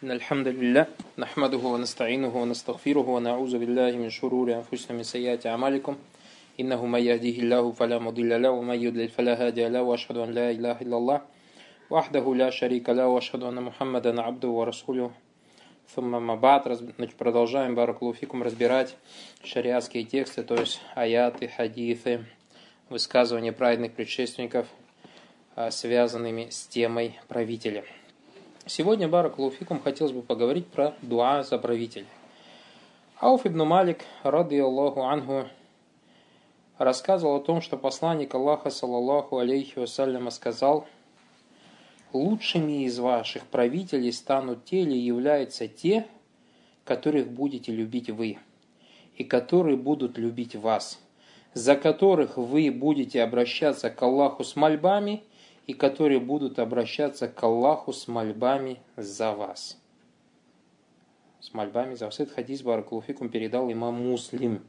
إن الحمد لله نحمده ونستعينه ونستغفره ونعوذ بالله من شرور أنفسنا من سيئات أعمالكم إنه من يهديه الله فلا مضل له ومن يضلل فلا هادي له وأشهد أن لا إله إلا الله وحده لا شريك له وأشهد أن محمدا عبده ورسوله ثم мабат, значит, продолжаем баракулуфикум разбирать шариатские тексты, то есть аяты, хадиты, высказывания праведных предшественников, связанными с темой правителя. Сегодня, Баракулуфикум, хотелось бы поговорить про дуа за правителя. Ауф ибн Малик, ради Аллаху анху, рассказывал о том, что посланник Аллаха, саллаллаху алейхи вассаляма, сказал, «Лучшими из ваших правителей станут те или являются те, которых будете любить вы, и которые будут любить вас, за которых вы будете обращаться к Аллаху с мольбами – и которые будут обращаться к Аллаху с мольбами за вас. С мольбами за вас. Этот хадис Баракулуфикум передал имам Муслим.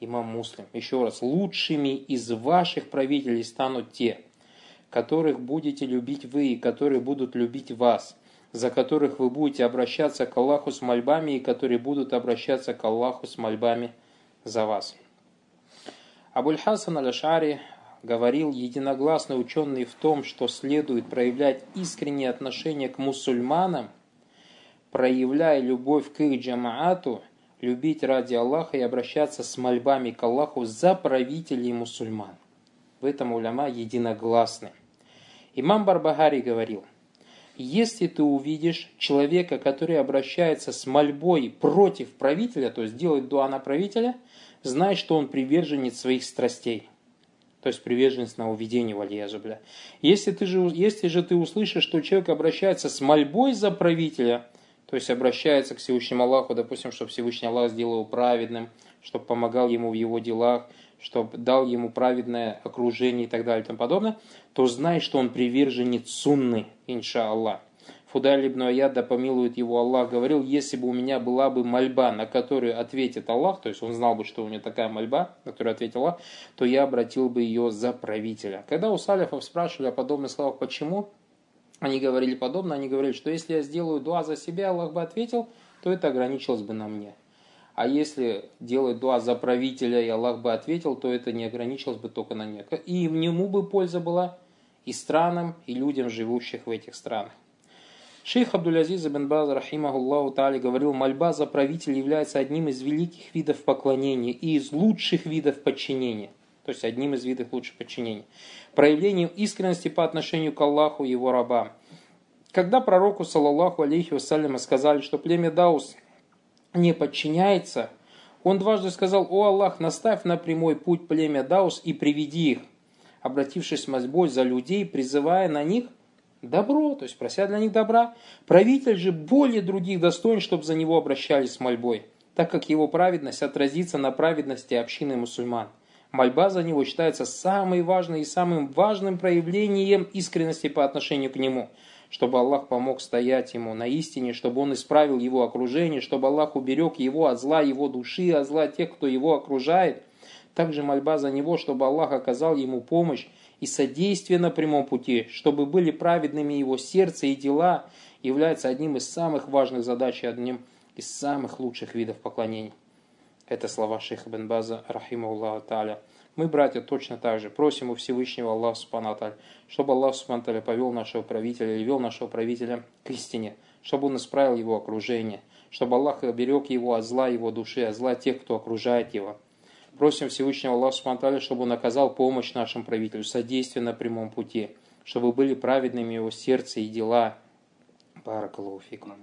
Имам Муслим. Еще раз. Лучшими из ваших правителей станут те, которых будете любить вы и которые будут любить вас, за которых вы будете обращаться к Аллаху с мольбами и которые будут обращаться к Аллаху с мольбами за вас. Абуль Хасан аль-Ашари говорил единогласный ученый в том, что следует проявлять искреннее отношение к мусульманам, проявляя любовь к их джамаату, любить ради Аллаха и обращаться с мольбами к Аллаху за правителей мусульман. В этом уляма единогласны. Имам Барбагари говорил, если ты увидишь человека, который обращается с мольбой против правителя, то есть делает дуа на правителя, знай, что он приверженец своих страстей – то есть приверженность на уведение вальязубля. Если, ты же, если же ты услышишь, что человек обращается с мольбой за правителя, то есть обращается к Всевышнему Аллаху, допустим, чтобы Всевышний Аллах сделал его праведным, чтобы помогал ему в его делах, чтобы дал ему праведное окружение и так далее и тому подобное, то знай, что он приверженец сунны, инша Аллах. Фудаль ибн да помилует его Аллах, говорил, если бы у меня была бы мольба, на которую ответит Аллах, то есть он знал бы, что у меня такая мольба, на которую ответил Аллах, то я обратил бы ее за правителя. Когда у салифов спрашивали о подобных словах, почему, они говорили подобно, они говорили, что если я сделаю дуа за себя, Аллах бы ответил, то это ограничилось бы на мне. А если делать дуа за правителя, и Аллах бы ответил, то это не ограничилось бы только на мне. И в нему бы польза была и странам, и людям, живущих в этих странах. Шейх Абдулязиз ибн Баз, рахимахуллаху тали, говорил, мольба за правителя является одним из великих видов поклонения и из лучших видов подчинения. То есть одним из видов лучших подчинения. Проявлением искренности по отношению к Аллаху и его рабам. Когда пророку, саллаллаху алейхи вассаляма, сказали, что племя Даус не подчиняется, он дважды сказал, «О Аллах, наставь на прямой путь племя Даус и приведи их», обратившись мольбой за людей, призывая на них – добро, то есть прося для них добра. Правитель же более других достоин, чтобы за него обращались с мольбой, так как его праведность отразится на праведности общины мусульман. Мольба за него считается самой важной и самым важным проявлением искренности по отношению к нему, чтобы Аллах помог стоять ему на истине, чтобы он исправил его окружение, чтобы Аллах уберег его от зла его души, от зла тех, кто его окружает. Также мольба за него, чтобы Аллах оказал ему помощь и содействие на прямом пути, чтобы были праведными его сердце и дела, является одним из самых важных задач и одним из самых лучших видов поклонений. Это слова шейха бен База, рахима таля. Мы, братья, точно так же просим у Всевышнего Аллаха Субхану чтобы Аллах Субхану повел нашего правителя или вел нашего правителя к истине, чтобы он исправил его окружение, чтобы Аллах оберег его от зла его души, от зла тех, кто окружает его, Просим Всевышнего Аллаха Субтитры, чтобы Он оказал помощь нашему правителю, содействие на прямом пути, чтобы были праведными его сердце и дела. Баракалуфикум.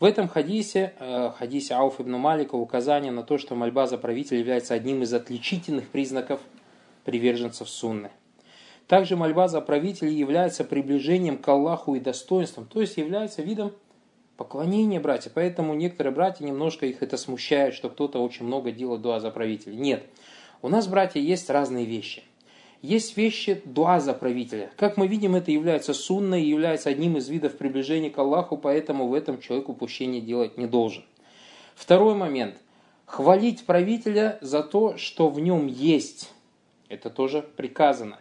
В этом хадисе, э, хадисе Ауф ибн Малика, указание на то, что мольба за правителя является одним из отличительных признаков приверженцев сунны. Также мольба за правителя является приближением к Аллаху и достоинством, то есть является видом Поклонение, братья. Поэтому некоторые братья немножко их это смущает, что кто-то очень много делает дуа за правителя. Нет. У нас, братья, есть разные вещи. Есть вещи дуа за правителя. Как мы видим, это является сунной является одним из видов приближения к Аллаху, поэтому в этом человек упущение делать не должен. Второй момент. Хвалить правителя за то, что в нем есть. Это тоже приказано.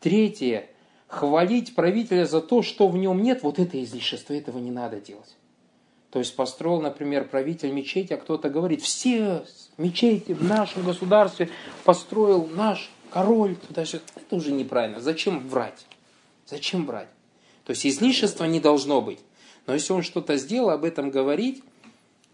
Третье. Хвалить правителя за то, что в нем нет, вот это излишество, этого не надо делать. То есть построил, например, правитель мечети, а кто-то говорит, все мечети в нашем государстве построил наш король. Туда -сюда. Это уже неправильно. Зачем врать? Зачем врать? То есть излишества не должно быть. Но если он что-то сделал, об этом говорить,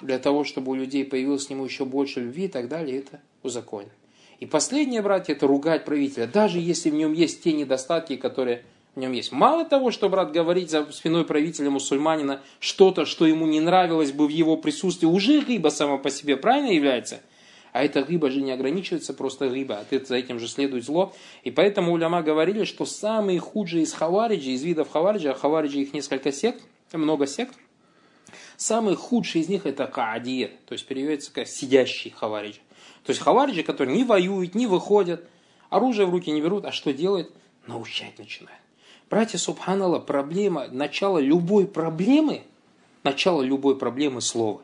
для того, чтобы у людей появилось к нему еще больше любви и так далее, это узаконено. И последнее, братья, это ругать правителя, даже если в нем есть те недостатки, которые в нем есть. Мало того, что брат говорит за спиной правителя мусульманина что-то, что ему не нравилось бы в его присутствии, уже рыба сама по себе правильно является. А эта рыба же не ограничивается просто рыба, а за этим же следует зло. И поэтому уляма говорили, что самые худшие из хавариджи, из видов хавариджи, а хавариджи их несколько сект, много сект, самый худший из них это каадир, то есть переводится как сидящий хавариджи. То есть хавариджи, которые не воюют, не выходят, оружие в руки не берут, а что делают? Научать начинают. Братья Субханала, проблема, начало любой проблемы, начало любой проблемы слова.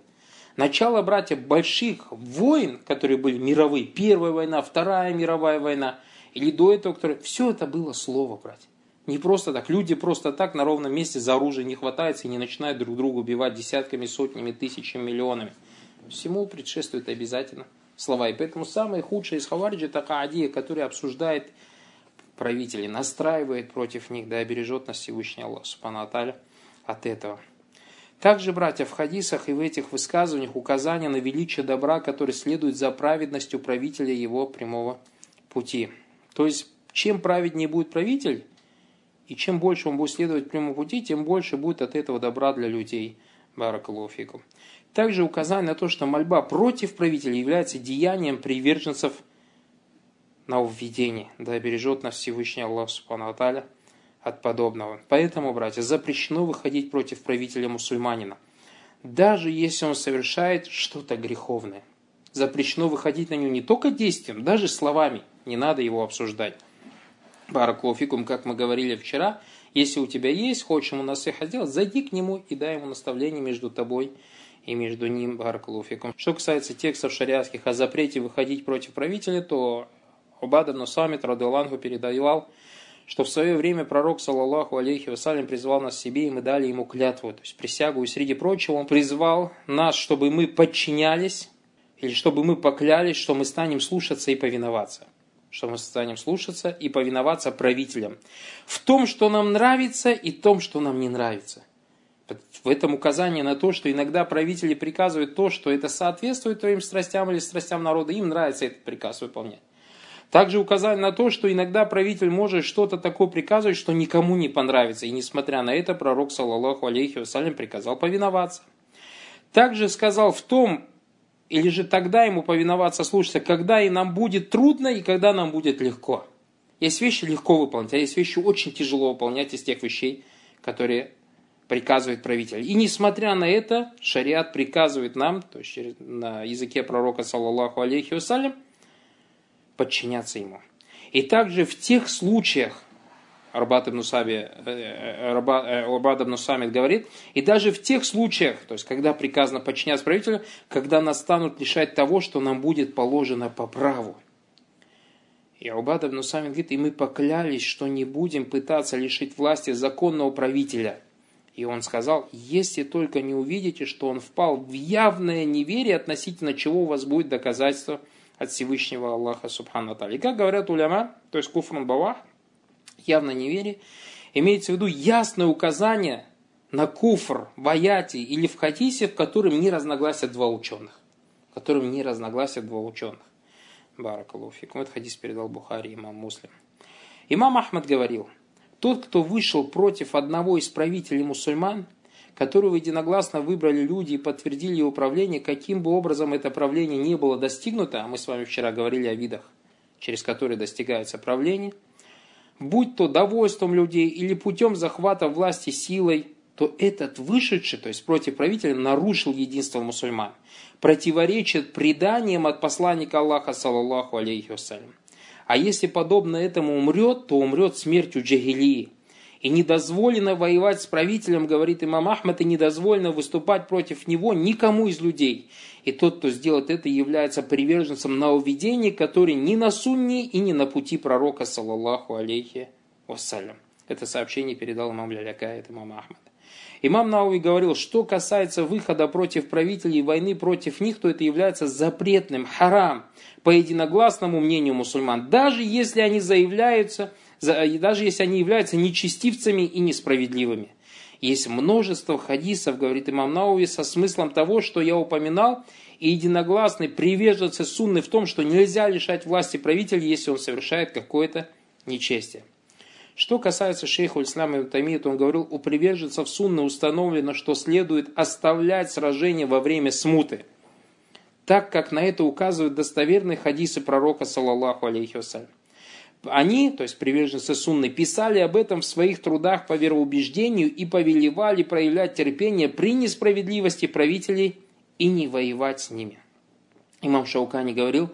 Начало, братья, больших войн, которые были мировые, Первая война, Вторая мировая война, или до этого, которые, все это было слово, братья. Не просто так. Люди просто так на ровном месте за оружие не хватаются и не начинают друг друга убивать десятками, сотнями, тысячами, миллионами. Всему предшествует обязательно слова. И поэтому самое худшее из Хавариджи это Каадия, который обсуждает правителей, настраивает против них, да обережет нас Всевышний Аллах Субхану от этого. Также, братья, в хадисах и в этих высказываниях указания на величие добра, который следует за праведностью правителя его прямого пути. То есть, чем праведнее будет правитель, и чем больше он будет следовать прямому пути, тем больше будет от этого добра для людей. Баракалуфику. Также указание на то, что мольба против правителя является деянием приверженцев нововведений. Да бережет нас Всевышний Аллах Субхану от подобного. Поэтому, братья, запрещено выходить против правителя мусульманина, даже если он совершает что-то греховное. Запрещено выходить на него не только действием, даже словами. Не надо его обсуждать. Баракулуфикум, как мы говорили вчера, если у тебя есть, хочешь ему насыха сделать, зайди к нему и дай ему наставление между тобой и между ним баракулуфикум. Что касается текстов шариатских о запрете выходить против правителя, то Убада Нусамит Радуалангу передавал, что в свое время пророк, саллаллаху алейхи вассалям, призвал нас себе, и мы дали ему клятву, то есть присягу. И среди прочего он призвал нас, чтобы мы подчинялись, или чтобы мы поклялись, что мы станем слушаться и повиноваться. Что мы станем слушаться и повиноваться правителям. В том, что нам нравится, и в том, что нам не нравится. В этом указание на то, что иногда правители приказывают то, что это соответствует твоим страстям или страстям народа, им нравится этот приказ выполнять. Также указание на то, что иногда правитель может что-то такое приказывать, что никому не понравится. И несмотря на это, пророк, саллаллаху алейхи вассалям, приказал повиноваться. Также сказал в том, или же тогда ему повиноваться, слушаться, когда и нам будет трудно, и когда нам будет легко. Есть вещи легко выполнять, а есть вещи очень тяжело выполнять из тех вещей, которые приказывает правитель. И несмотря на это, шариат приказывает нам, то есть на языке пророка, саллаллаху алейхи вассалям, подчиняться ему. И также в тех случаях, Арбат ибн, Саби, э, э, ибн Самит говорит, и даже в тех случаях, то есть когда приказано подчиняться правителю, когда нас станут лишать того, что нам будет положено по праву. И Арбат ибн Самит говорит, и мы поклялись, что не будем пытаться лишить власти законного правителя. И он сказал, если только не увидите, что он впал в явное неверие, относительно чего у вас будет доказательство – от Всевышнего Аллаха Субхану. И как говорят уляма, то есть куфрун бавах, явно неверие, имеется в виду ясное указание на куфр в аяте или в хадисе, в котором не разногласят два ученых. В котором не разногласят два ученых. Баракалуфикум. Этот хадис передал Бухари, имам Муслим. Имам Ахмад говорил, тот, кто вышел против одного из правителей мусульман – которую единогласно выбрали люди и подтвердили его правление, каким бы образом это правление не было достигнуто, а мы с вами вчера говорили о видах, через которые достигается правление, будь то довольством людей или путем захвата власти силой, то этот вышедший, то есть против правителя, нарушил единство мусульман, противоречит преданиям от посланника Аллаха, саллаллаху алейхи вассалям. А если подобно этому умрет, то умрет смертью джагилии, и недозволено воевать с правителем, говорит имам Ахмад, и недозволено выступать против него никому из людей. И тот, кто сделает это, является приверженцем нововведений, который ни на сунне и ни на пути пророка, саллаллаху алейхи вассалям. Это сообщение передал имам Лялякает, имам Ахмад. Имам Науи говорил, что касается выхода против правителей и войны против них, то это является запретным, харам, по единогласному мнению мусульман, даже если они заявляются, даже если они являются нечестивцами и несправедливыми. Есть множество хадисов, говорит имам Науи, со смыслом того, что я упоминал, и единогласный приверженцы сунны в том, что нельзя лишать власти правителя, если он совершает какое-то нечестие. Что касается шейха Ислама Ибн то он говорил, у приверженцев сунны установлено, что следует оставлять сражение во время смуты, так как на это указывают достоверные хадисы пророка, саллаллаху алейхи вассалям. Они, то есть приверженцы сунны, писали об этом в своих трудах по вероубеждению и повелевали проявлять терпение при несправедливости правителей и не воевать с ними. Имам Шаукани говорил,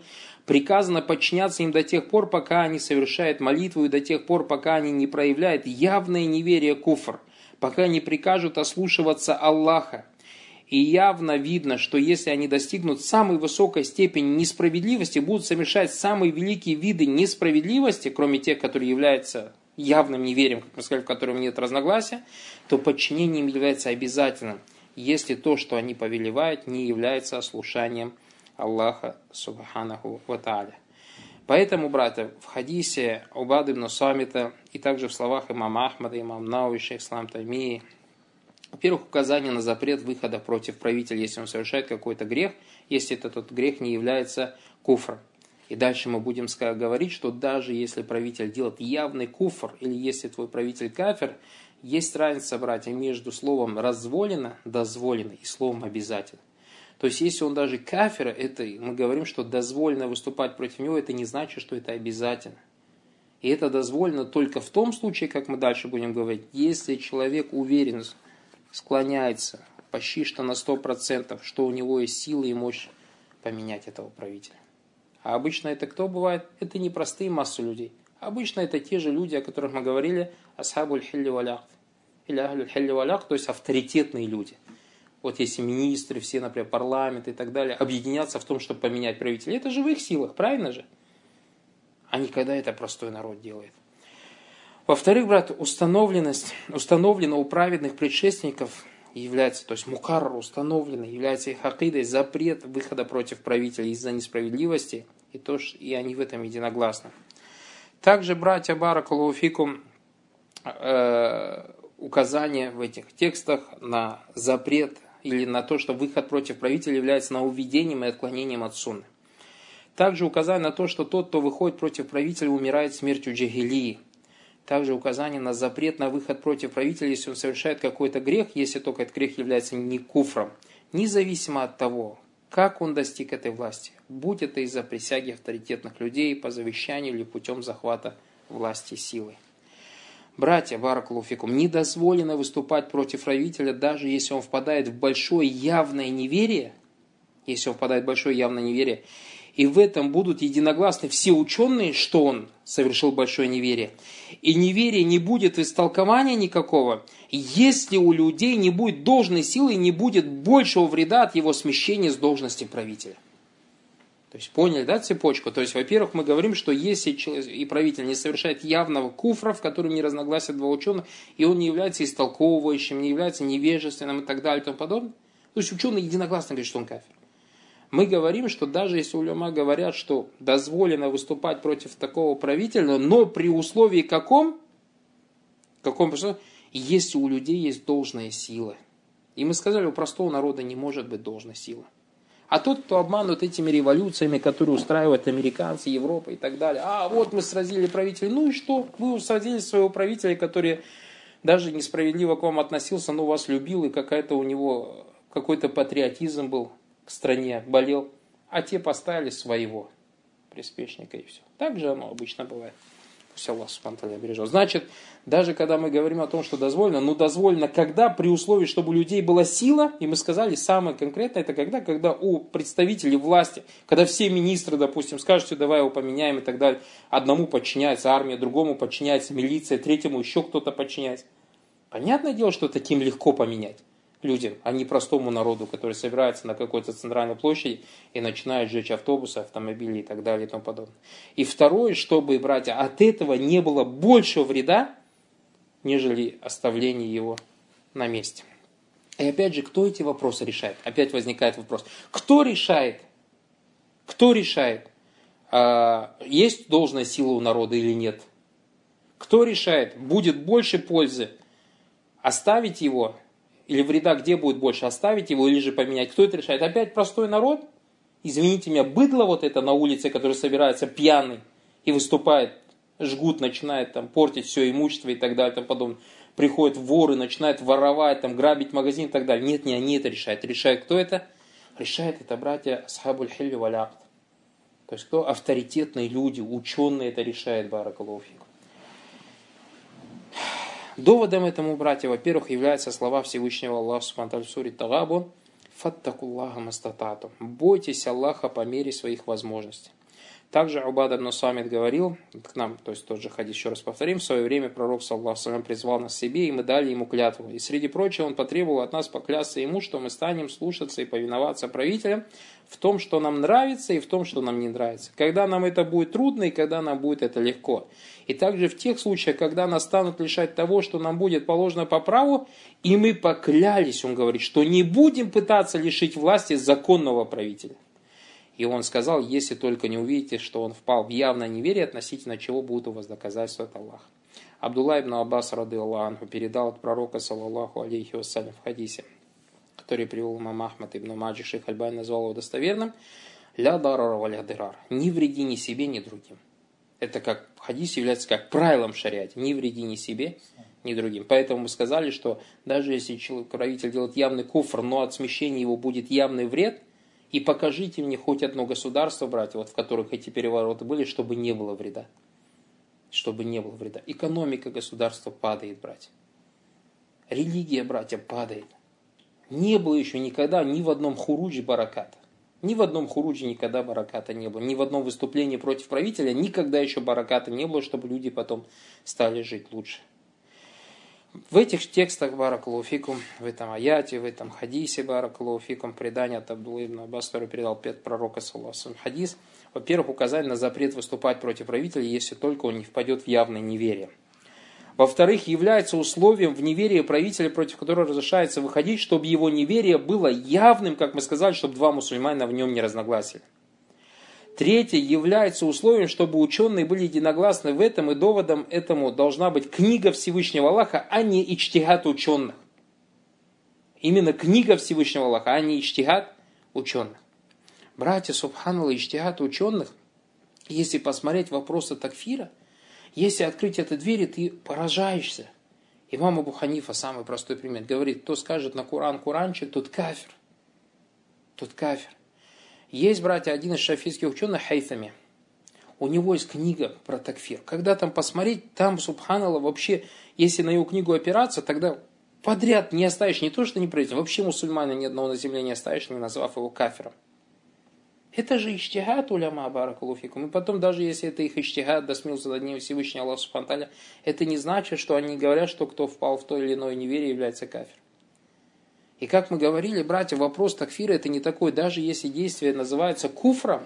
Приказано подчиняться им до тех пор, пока они совершают молитву, и до тех пор, пока они не проявляют явное неверие куфр, пока не прикажут ослушиваться Аллаха. И явно видно, что если они достигнут самой высокой степени несправедливости, будут совершать самые великие виды несправедливости, кроме тех, которые являются явным неверием, как мы сказали, в котором нет разногласия, то подчинение им является обязательным, если то, что они повелевают, не является ослушанием Аллаха Субханаху Ваталя. Поэтому, братья, в хадисе Убад ибн Самита и также в словах имама Ахмада, имам Науи, шейх Ислам Таймии, во-первых, указание на запрет выхода против правителя, если он совершает какой-то грех, если этот грех не является куфром. И дальше мы будем говорить, что даже если правитель делает явный куфр, или если твой правитель кафир, есть разница, братья, между словом «разволено», «дозволено» и словом «обязательно». То есть, если он даже кафира, это мы говорим, что дозволено выступать против него, это не значит, что это обязательно. И это дозволено только в том случае, как мы дальше будем говорить, если человек уверен, склоняется почти что на 100%, что у него есть силы и мощь поменять этого правителя. А обычно это кто бывает? Это не простые массы людей. Обычно это те же люди, о которых мы говорили, асхабуль хилли валях. Или ахлюль хилли валях, то есть авторитетные люди – вот если министры, все, например, парламент и так далее, объединятся в том, чтобы поменять правителя, это же в их силах, правильно же? А не когда это простой народ делает. Во-вторых, брат, установленность, установлена у праведных предшественников является, то есть мукарр установлена, является их акидой запрет выхода против правителя из-за несправедливости, и, то, и они в этом единогласны. Также, братья Баракалуфикум, э, указание в этих текстах на запрет или на то, что выход против правителя является нововведением и отклонением от сунны. Также указание на то, что тот, кто выходит против правителя, умирает смертью джагилии. Также указание на запрет на выход против правителя, если он совершает какой-то грех, если только этот грех является не куфром, независимо от того, как он достиг этой власти, будь это из-за присяги авторитетных людей, по завещанию или путем захвата власти силой. Братья, Баракулуфикум, не дозволено выступать против правителя, даже если он впадает в большое явное неверие, если он впадает в большое явное неверие, и в этом будут единогласны все ученые, что он совершил большое неверие. И неверие не будет истолкования никакого, если у людей не будет должной силы и не будет большего вреда от его смещения с должности правителя. То есть поняли, да, цепочку? То есть, во-первых, мы говорим, что если и правитель не совершает явного куфра, в котором не разногласят два ученых, и он не является истолковывающим, не является невежественным и так далее и тому подобное, то есть ученые единогласно говорят, что он кафир. Мы говорим, что даже если улема говорят, что дозволено выступать против такого правителя, но при условии каком? Каком? Если у людей есть должная сила. И мы сказали, у простого народа не может быть должной силы. А тот, кто обманут этими революциями, которые устраивают американцы, Европа и так далее. А вот мы сразили правителя. Ну и что? Вы сразили своего правителя, который даже несправедливо к вам относился, но вас любил, и какая-то у него какой-то патриотизм был к стране, болел. А те поставили своего приспешника и все. Так же оно обычно бывает. Пусть Аллах Субтитры бережет. Значит, даже когда мы говорим о том, что дозволено, ну дозволено когда? При условии, чтобы у людей была сила, и мы сказали, самое конкретное, это когда? Когда у представителей власти, когда все министры, допустим, скажут, что давай его поменяем и так далее, одному подчиняется армия, другому подчиняется милиция, третьему еще кто-то подчиняется. Понятное дело, что таким легко поменять людям, а не простому народу, который собирается на какой-то центральной площади и начинает сжечь автобусы, автомобили и так далее и тому подобное. И второе, чтобы, братья, от этого не было большего вреда, нежели оставление его на месте. И опять же, кто эти вопросы решает? Опять возникает вопрос. Кто решает? Кто решает, а, есть должная сила у народа или нет? Кто решает, будет больше пользы оставить его или вреда где будет больше, оставить его или же поменять? Кто это решает? Опять простой народ? Извините меня, быдло вот это на улице, который собирается пьяный и выступает, жгут, начинает там портить все имущество и так далее тому подобное приходят воры, начинают воровать, там, грабить магазин и так далее. Нет, не они это решают. Решает кто это? Решает это братья Асхабуль Хилли Валякт. То есть кто? Авторитетные люди, ученые это решает Баракалуфик. Доводом этому, братья, во-первых, являются слова Всевышнего Аллаха Субтитры Сури Тагабун Фаттакуллаха мастатату. Бойтесь Аллаха по мере своих возможностей. Также Убад ибн Самит говорил, к нам, то есть тот же хадис, еще раз повторим, в свое время пророк, саллаху призвал нас себе, и мы дали ему клятву. И среди прочего он потребовал от нас поклясться ему, что мы станем слушаться и повиноваться правителям в том, что нам нравится, и в том, что нам не нравится. Когда нам это будет трудно, и когда нам будет это легко. И также в тех случаях, когда нас станут лишать того, что нам будет положено по праву, и мы поклялись, он говорит, что не будем пытаться лишить власти законного правителя. И он сказал, если только не увидите, что он впал в явное неверие, относительно чего будут у вас доказательства от Аллаха. Абдулла ибн Аббас, рады Аллаху, передал от пророка, саллаллаху алейхи вассалям, в хадисе, который привел имам Ахмад ибн Маджи, шейх Альбайн назвал его достоверным, ля дарара валя дырар, ни вреди ни себе, ни другим. Это как хадис является как правилом шариате, ни вреди ни себе, ни другим. Поэтому мы сказали, что даже если человек, правитель делает явный куфр, но от смещения его будет явный вред – и покажите мне хоть одно государство, братья, вот в которых эти перевороты были, чтобы не было вреда. Чтобы не было вреда. Экономика государства падает, братья. Религия, братья, падает. Не было еще никогда ни в одном хурудже бараката. Ни в одном хурудже никогда бараката не было. Ни в одном выступлении против правителя никогда еще бараката не было, чтобы люди потом стали жить лучше. В этих текстах Баракулуфикум, в этом аяте, в этом хадисе Баракулуфикум, предание от Абдулла ибн Аббас, который передал пет пророка Салласу хадис, во-первых, указание на запрет выступать против правителя, если только он не впадет в явное неверие. Во-вторых, является условием в неверии правителя, против которого разрешается выходить, чтобы его неверие было явным, как мы сказали, чтобы два мусульмана в нем не разногласили. Третье является условием, чтобы ученые были единогласны в этом, и доводом этому должна быть книга Всевышнего Аллаха, а не ичтигат ученых. Именно книга Всевышнего Аллаха, а не ичтигат ученых. Братья, субханалла, ичтигат ученых, если посмотреть вопросы такфира, если открыть эту дверь, ты поражаешься. Имам Абу Ханифа, самый простой пример, говорит, кто скажет на Куран Куранчик, тот кафир. Тот кафир. Есть, братья, один из шафийских ученых, Хайтами. У него есть книга про такфир. Когда там посмотреть, там, субханалла, вообще, если на его книгу опираться, тогда подряд не оставишь не то, что не правитель, вообще мусульмана ни одного на земле не оставишь, не назвав его кафиром. Это же иштигат уляма баракалуфикум. И потом, даже если это их иштигат, да смился над ним Всевышний Аллах Субханталя, это не значит, что они говорят, что кто впал в то или иное неверие является кафиром. И как мы говорили, братья, вопрос такфира это не такой, даже если действие называется куфром,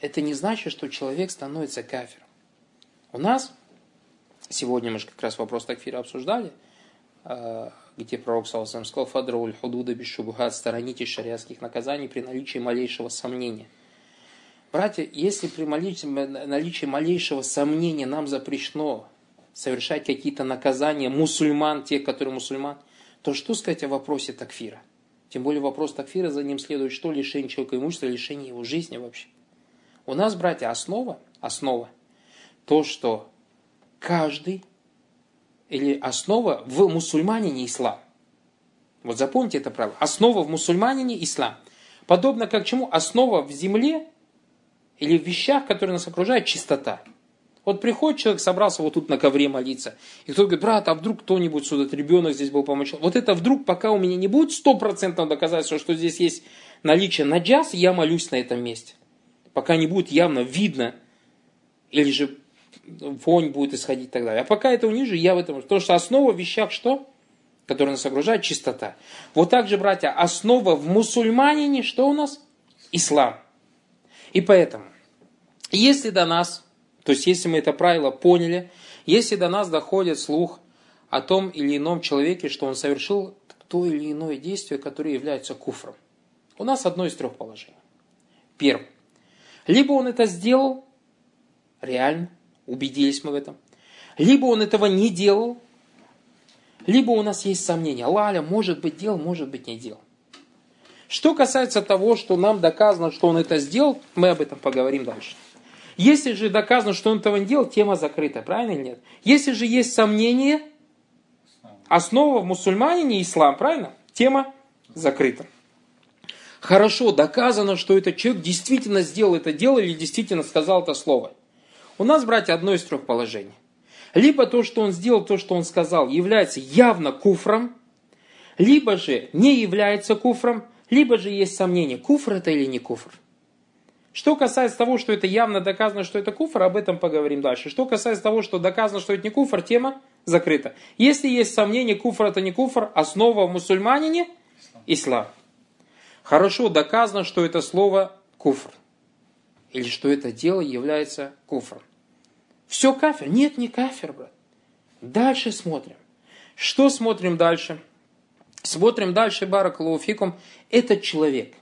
это не значит, что человек становится кафиром. У нас, сегодня мы же как раз вопрос такфира обсуждали, а, где пророк Саласам сказал, фадрауль худуда без шубухат, сторонитесь шариатских наказаний при наличии малейшего сомнения. Братья, если при наличии малейшего сомнения нам запрещено совершать какие-то наказания мусульман, тех, которые мусульман, то что сказать о вопросе такфира? Тем более вопрос такфира, за ним следует что? Лишение человека имущества, лишение его жизни вообще. У нас, братья, основа, основа, то, что каждый, или основа в мусульманине ислам. Вот запомните это правило. Основа в мусульманине ислам. Подобно как чему? Основа в земле или в вещах, которые нас окружают, чистота. Вот приходит человек, собрался вот тут на ковре молиться, и кто-то говорит, брат, а вдруг кто-нибудь сюда, ребенок здесь был помочь. Вот это вдруг, пока у меня не будет стопроцентного доказательства, что здесь есть наличие наджас, я молюсь на этом месте. Пока не будет явно видно, или же вонь будет исходить и так далее. А пока это ниже, я в этом... Потому что основа в вещах что? Которая нас окружает, чистота. Вот так же, братья, основа в мусульманине, что у нас? Ислам. И поэтому, если до нас то есть, если мы это правило поняли, если до нас доходит слух о том или ином человеке, что он совершил то или иное действие, которое является куфром. У нас одно из трех положений. Первое. Либо он это сделал, реально, убедились мы в этом. Либо он этого не делал, либо у нас есть сомнения. Лаля, может быть, делал, может быть, не делал. Что касается того, что нам доказано, что он это сделал, мы об этом поговорим дальше. Если же доказано, что он этого не делал, тема закрыта, правильно или нет? Если же есть сомнения, основа в мусульманине ислам, правильно? Тема закрыта. Хорошо, доказано, что этот человек действительно сделал это дело или действительно сказал это слово. У нас, братья, одно из трех положений. Либо то, что он сделал, то, что он сказал, является явно куфром, либо же не является куфром, либо же есть сомнение, куфр это или не куфр. Что касается того, что это явно доказано, что это куфр, об этом поговорим дальше. Что касается того, что доказано, что это не куфр, тема закрыта. Если есть сомнение, куфр это не куфр, основа в мусульманине – ислам. Хорошо доказано, что это слово куфр. Или что это дело является куфром. Все кафир? Нет, не кафир, брат. Дальше смотрим. Что смотрим дальше? Смотрим дальше, Баракалуфикум. Этот человек,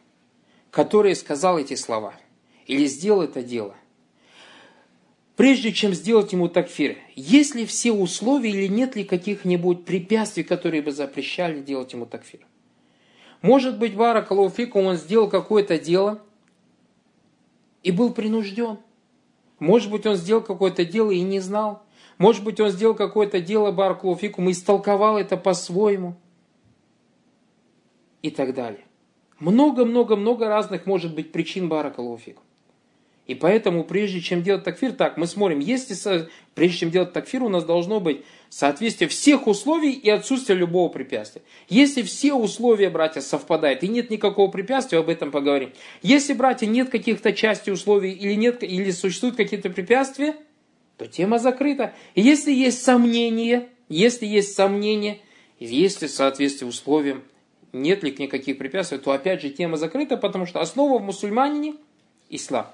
который сказал эти слова или сделал это дело, прежде чем сделать ему такфир, есть ли все условия или нет ли каких-нибудь препятствий, которые бы запрещали делать ему такфир? Может быть, Баракалуфикум, он сделал какое-то дело и был принужден. Может быть, он сделал какое-то дело и не знал. Может быть, он сделал какое-то дело Баракулуфикум и истолковал это по-своему. И так далее. Много-много-много разных может быть причин Баракулуфикум. И поэтому, прежде чем делать такфир, так, мы смотрим, если, прежде чем делать такфир, у нас должно быть соответствие всех условий и отсутствие любого препятствия. Если все условия, братья, совпадают и нет никакого препятствия, об этом поговорим. Если, братья, нет каких-то части условий или, нет, или существуют какие-то препятствия, то тема закрыта. И если есть сомнения, если есть сомнения, если в соответствии условиям нет ли никаких препятствий, то опять же тема закрыта, потому что основа в мусульманине – ислам.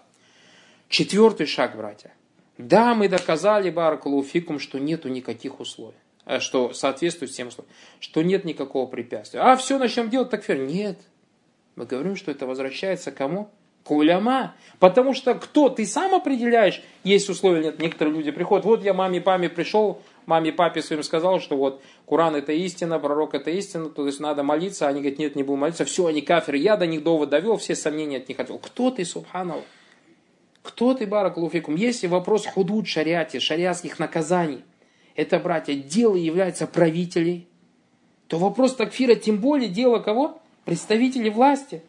Четвертый шаг, братья. Да, мы доказали Баракалуфикум, что нету никаких условий, э, что соответствует всем условиям, что нет никакого препятствия. А все начнем делать такфир? Нет. Мы говорим, что это возвращается кому? К уляма. Потому что кто? Ты сам определяешь, есть условия нет. Некоторые люди приходят, вот я маме, папе пришел, маме, папе своим сказал, что вот Куран это истина, пророк это истина, то есть надо молиться. Они говорят, нет, не буду молиться. Все, они кафиры. Я до них довод довел, все сомнения от них отвел. Кто ты, субханаллах? Кто ты, Баракалуфикум? Если вопрос худуд шариате, шариатских наказаний, это, братья, дело является правителей, то вопрос такфира тем более дело кого? Представителей власти.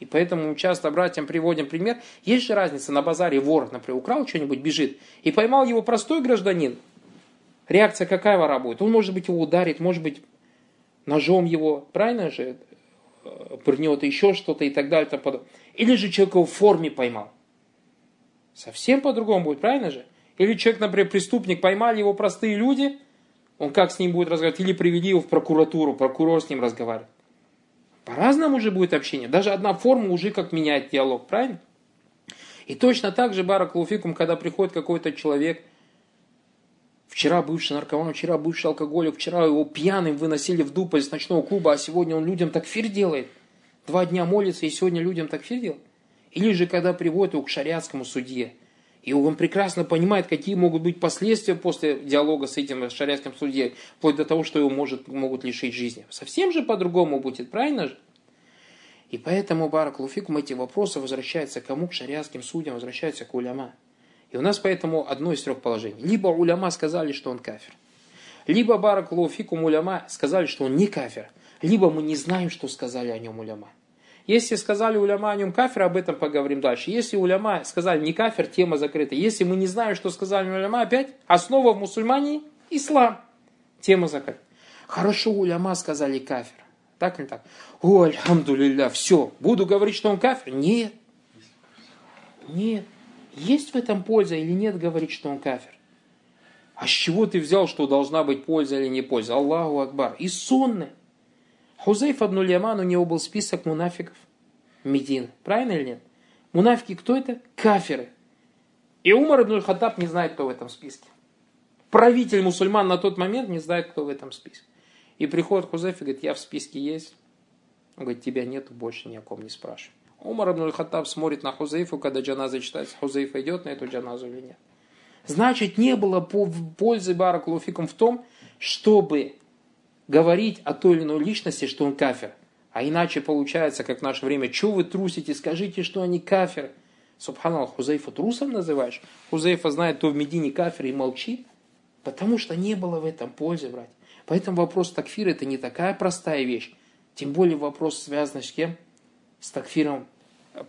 И поэтому мы часто братьям приводим пример. Есть же разница, на базаре вор, например, украл что-нибудь, бежит, и поймал его простой гражданин. Реакция какая вора будет? Он, может быть, его ударит, может быть, ножом его, правильно же, э, пырнет, еще что-то и так далее. Или же человек его в форме поймал. Совсем по-другому будет, правильно же? Или человек, например, преступник, поймали его простые люди, он как с ним будет разговаривать? Или привели его в прокуратуру, прокурор с ним разговаривает. По-разному уже будет общение. Даже одна форма уже как меняет диалог, правильно? И точно так же, Баракулуфикум, когда приходит какой-то человек, вчера бывший наркоман, вчера бывший алкоголик, вчера его пьяным выносили в дуп из ночного клуба, а сегодня он людям такфир делает. Два дня молится, и сегодня людям такфир делает. Или же, когда приводят его к шариатскому судье, и он прекрасно понимает, какие могут быть последствия после диалога с этим шариатским судьей, вплоть до того, что его может, могут лишить жизни. Совсем же по-другому будет, правильно же? И поэтому, Барак Луфикум, эти вопросы возвращаются кому? К шариатским судьям, возвращаются к уляма. И у нас поэтому одно из трех положений. Либо уляма сказали, что он кафир. Либо Барак Луфикум уляма сказали, что он не кафир. Либо мы не знаем, что сказали о нем уляма. Если сказали уляма о нем кафир, об этом поговорим дальше. Если уляма сказали не кафир, тема закрыта. Если мы не знаем, что сказали уляма, опять основа в мусульмане – ислам. Тема закрыта. Хорошо, уляма сказали кафир. Так или так? О, альхамдулилля, все. Буду говорить, что он кафир? Нет. Нет. Есть в этом польза или нет говорить, что он кафир? А с чего ты взял, что должна быть польза или не польза? Аллаху Акбар. И сонны. Хузейф абн Яман, у него был список мунафиков Медин. Правильно или нет? Мунафики кто это? Каферы. И Умар ибн Хаттаб не знает, кто в этом списке. Правитель мусульман на тот момент не знает, кто в этом списке. И приходит Хузайф и говорит, я в списке есть. Он говорит, тебя нету, больше ни о ком не спрашивай. Умар ибн Хаттаб смотрит на Хузейфу, когда джаназа читается, Хузейфа идет на эту джаназу или нет. Значит, не было пользы Баракулуфиком в том, чтобы говорить о той или иной личности, что он кафир. А иначе получается, как в наше время, что вы трусите, скажите, что они кафир. Субханаллах, Хузейфа трусом называешь? Хузейфа знает, кто в Медине кафир и молчит. Потому что не было в этом пользы, брать. Поэтому вопрос такфира это не такая простая вещь. Тем более вопрос связан с кем? С такфиром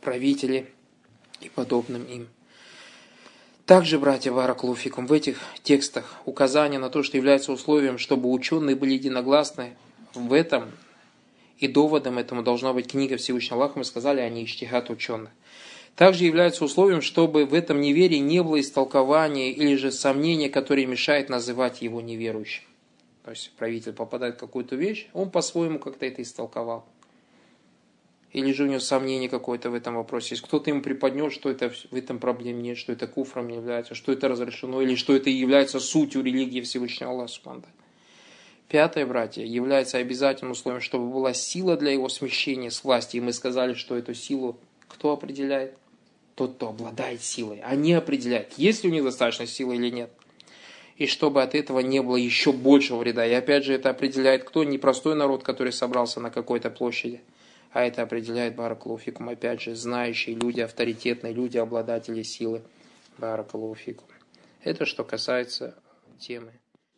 правителей и подобным им. Также, братья Вараклуфикум, в этих текстах указание на то, что является условием, чтобы ученые были единогласны в этом, и доводом этому должна быть книга Всевышнего Аллаха, мы сказали, а не ученых. Также является условием, чтобы в этом неверии не было истолкования или же сомнения, которые мешают называть его неверующим. То есть правитель попадает в какую-то вещь, он по-своему как-то это истолковал. Или же у него сомнение какое-то в этом вопросе. Если кто-то ему преподнес, что это в этом проблем нет, что это куфром не является, что это разрешено, или что это является сутью религии Всевышнего Аллаха. Пятое, братья, является обязательным условием, чтобы была сила для его смещения с власти. И мы сказали, что эту силу кто определяет? Тот, кто обладает силой. Они определяют, есть ли у них достаточно силы или нет. И чтобы от этого не было еще большего вреда. И опять же, это определяет кто? Не простой народ, который собрался на какой-то площади – а это определяет Баракалуфикум, опять же, знающие люди, авторитетные люди, обладатели силы Баракалуфикум. Это что касается темы.